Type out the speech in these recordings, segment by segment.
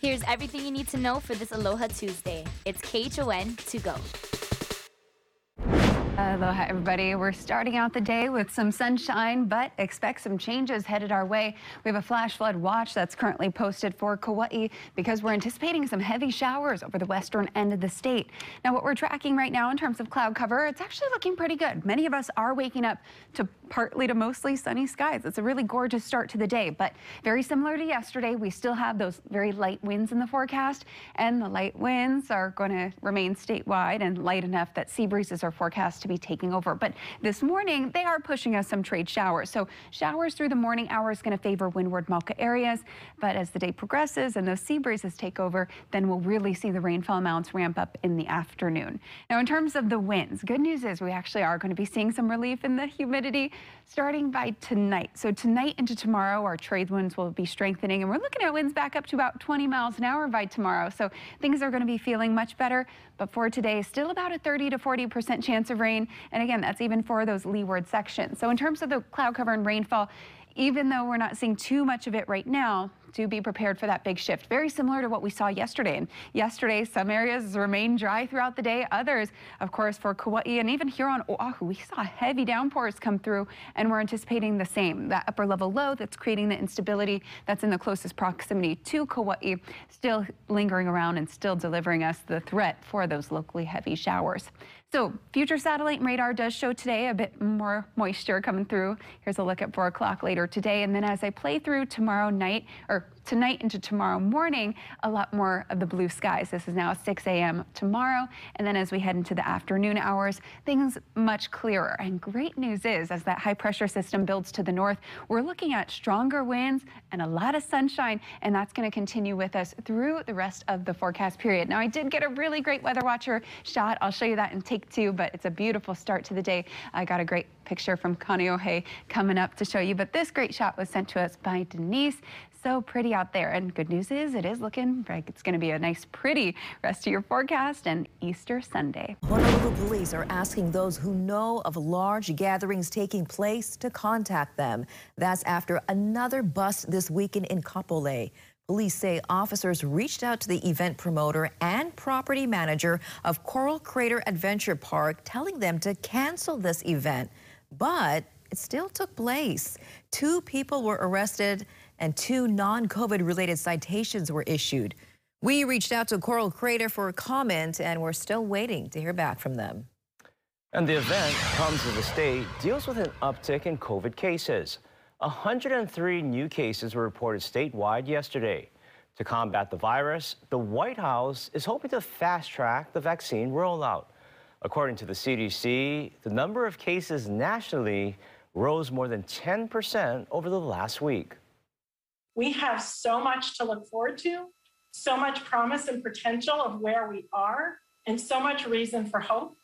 Here's everything you need to know for this Aloha Tuesday. It's KHON to go. Aloha, everybody. We're starting out the day with some sunshine, but expect some changes headed our way. We have a flash flood watch that's currently posted for Kauai because we're anticipating some heavy showers over the western end of the state. Now, what we're tracking right now in terms of cloud cover, it's actually looking pretty good. Many of us are waking up to partly to mostly sunny skies. It's a really gorgeous start to the day, but very similar to yesterday, we still have those very light winds in the forecast, and the light winds are going to remain statewide and light enough that sea breezes are forecast to be taking over. But this morning, they are pushing us some trade showers. So showers through the morning hours going to favor windward Mauka areas. But as the day progresses and those sea breezes take over, then we'll really see the rainfall amounts ramp up in the afternoon. Now, in terms of the winds, good news is we actually are going to be seeing some relief in the humidity starting by tonight. So tonight into tomorrow, our trade winds will be strengthening, and we're looking at winds back up to about 20 miles an hour by tomorrow. So things are going to be feeling much better. But for today, still about a 30 to 40 percent chance of rain. And again, that's even for those leeward sections. So in terms of the cloud cover and rainfall, even though we're not seeing too much of it right now, to be prepared for that big shift. Very similar to what we saw yesterday. And yesterday, some areas remained dry throughout the day. Others, of course, for Kauai and even here on Oahu, we saw heavy downpours come through, and we're anticipating the same. That upper level low that's creating the instability that's in the closest proximity to Kauai, still lingering around and still delivering us the threat for those locally heavy showers. So future satellite radar does show today a bit more moisture coming through. Here's a look at 4 o'clock later today. And then as I play through tomorrow night, or tonight into tomorrow morning, a lot more of the blue skies. This is now 6 a.m. tomorrow. And then as we head into the afternoon hours, things much clearer. And great news is, as that high pressure system builds to the north, we're looking at stronger winds and a lot of sunshine. And that's going to continue with us through the rest of the forecast period. Now, I did get a really great weather watcher shot. I'll show you that in take two, but it's a beautiful start to the day. I got a great picture from Kaneohe coming up to show you. But this great shot was sent to us by Denise so pretty out there. And good news is it is looking like it's going to be a nice, pretty rest of your forecast and Easter Sunday. Honolulu police are asking those who know of large gatherings taking place to contact them. That's after another bust this weekend in Kapolei. Police say officers reached out to the event promoter and property manager of Coral Crater Adventure Park, telling them to cancel this event. But it still took place. Two people were arrested and two non-COVID related citations were issued. We reached out to Coral Crater for a comment and we're still waiting to hear back from them. And the event comes as the state deals with an uptick in COVID cases. 103 new cases were reported statewide yesterday. To combat the virus, the White House is hoping to fast track the vaccine rollout. According to the CDC, the number of cases nationally rose more than 10% over the last week. We have so much to look forward to, so much promise and potential of where we are, and so much reason for hope.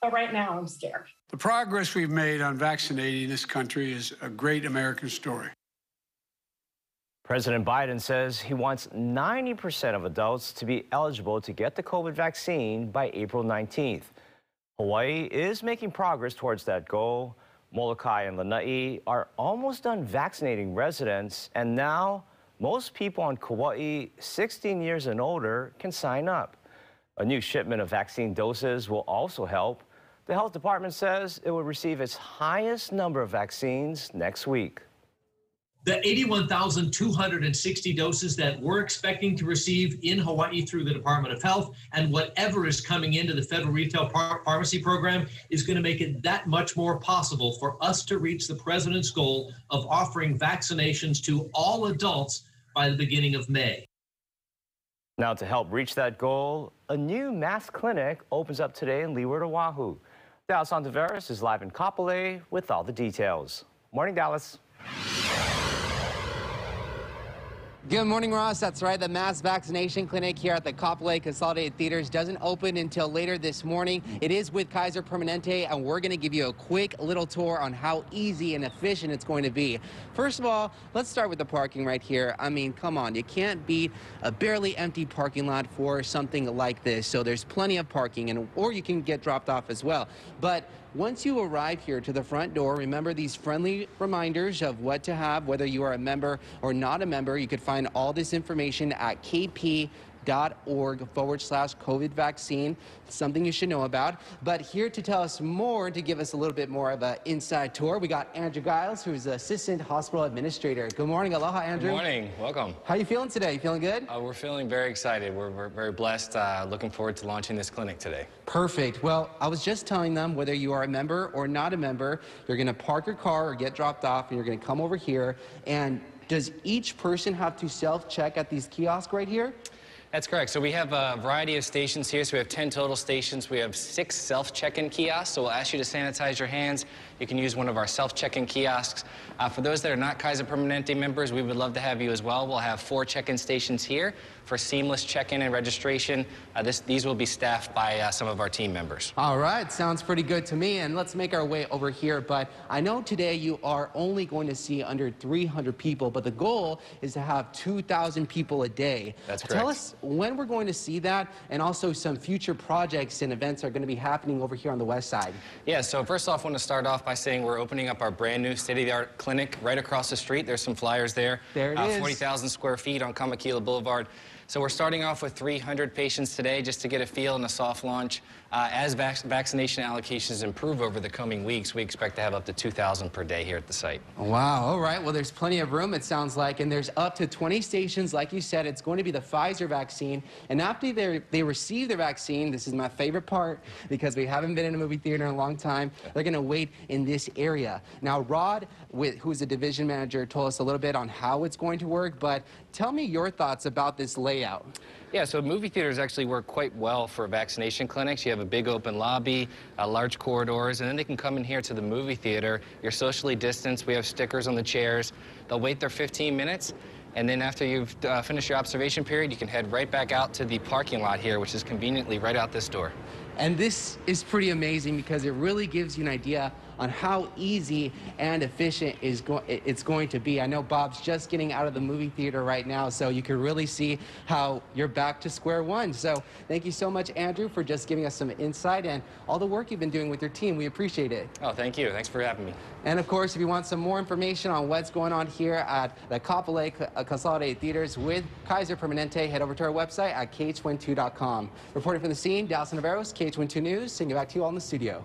But right now, I'm scared. The progress we've made on vaccinating this country is a great American story. President Biden says he wants 90% of adults to be eligible to get the COVID vaccine by April 19th. Hawaii is making progress towards that goal. Molokai and Lanai are almost done vaccinating residents, and now most people on Kauai 16 years and older can sign up. A new shipment of vaccine doses will also help. The health department says it will receive its highest number of vaccines next week the 81,260 doses that we're expecting to receive in Hawaii through the Department of Health and whatever is coming into the federal retail par- pharmacy program is going to make it that much more possible for us to reach the president's goal of offering vaccinations to all adults by the beginning of May. Now, to help reach that goal, a new mass clinic opens up today in Leeward, Oahu. Dallas Ontiveros is live in Kapolei with all the details. Morning, Dallas. Good morning, Ross. That's right. The mass vaccination clinic here at the Kapolei Consolidated Theaters doesn't open until later this morning. It is with Kaiser Permanente, and we're going to give you a quick little tour on how easy and efficient it's going to be. First of all, let's start with the parking right here. I mean, come on. You can't beat a barely empty parking lot for something like this. So there's plenty of parking, and or you can get dropped off as well. But once you arrive here to the front door, remember these friendly reminders of what to have, whether you are a member or not a member. You could find all this information at KP org forward slash COVID vaccine. Something you should know about. But here to tell us more, to give us a little bit more of an inside tour, we got Andrew Giles, who's the Assistant Hospital Administrator. Good morning. Aloha, Andrew. Good morning. Welcome. How are you feeling today? You feeling good? Uh, we're feeling very excited. We're, we're very blessed. Uh, looking forward to launching this clinic today. Perfect. Well, I was just telling them whether you are a member or not a member, you're going to park your car or get dropped off, and you're going to come over here. And does each person have to self-check at these kiosks right here? That's correct. So we have a variety of stations here. So we have 10 total stations. We have six self-check-in kiosks. So we'll ask you to sanitize your hands. You can use one of our self-check-in kiosks. Uh, for those that are not Kaiser Permanente members, we would love to have you as well. We'll have four check-in stations here for seamless check-in and registration. Uh, this, these will be staffed by uh, some of our team members. All right, sounds pretty good to me. And let's make our way over here. But I know today you are only going to see under 300 people, but the goal is to have 2,000 people a day. That's correct. Tell us when we're going to see that and also some future projects and events are going to be happening over here on the west side. Yeah, so first off, I want to start off by saying we're opening up our brand new state-of-the-art clinic right across the street. There's some flyers there. There it uh, is. 40,000 square feet on Kamokila Boulevard. So we're starting off with 300 patients today just to get a feel and a soft launch. Uh, as vac vaccination allocations improve over the coming weeks, we expect to have up to 2,000 per day here at the site. Wow, all right. Well, there's plenty of room, it sounds like, and there's up to 20 stations. Like you said, it's going to be the Pfizer vaccine. And after they, they receive their vaccine, this is my favorite part because we haven't been in a movie theater in a long time, they're going to wait in this area. Now, Rod, with, who's the division manager, told us a little bit on how it's going to work, but tell me your thoughts about this layout. Yeah, so movie theaters actually work quite well for vaccination clinics. You have a big open lobby, uh, large corridors, and then they can come in here to the movie theater. You're socially distanced. We have stickers on the chairs. They'll wait their 15 minutes, and then after you've uh, finished your observation period, you can head right back out to the parking lot here, which is conveniently right out this door. And this is pretty amazing because it really gives you an idea on how easy and efficient is go it's going to be. I know Bob's just getting out of the movie theater right now, so you can really see how you're back to square one. So thank you so much, Andrew, for just giving us some insight and all the work you've been doing with your team. We appreciate it. Oh, thank you. Thanks for having me. And of course, if you want some more information on what's going on here at the Kapolei uh, Consolidated Theaters with Kaiser Permanente, head over to our website at khon2.com. Reporting from the scene, Dallas Navarros, KHON2 News. Sending it back to you all in the studio.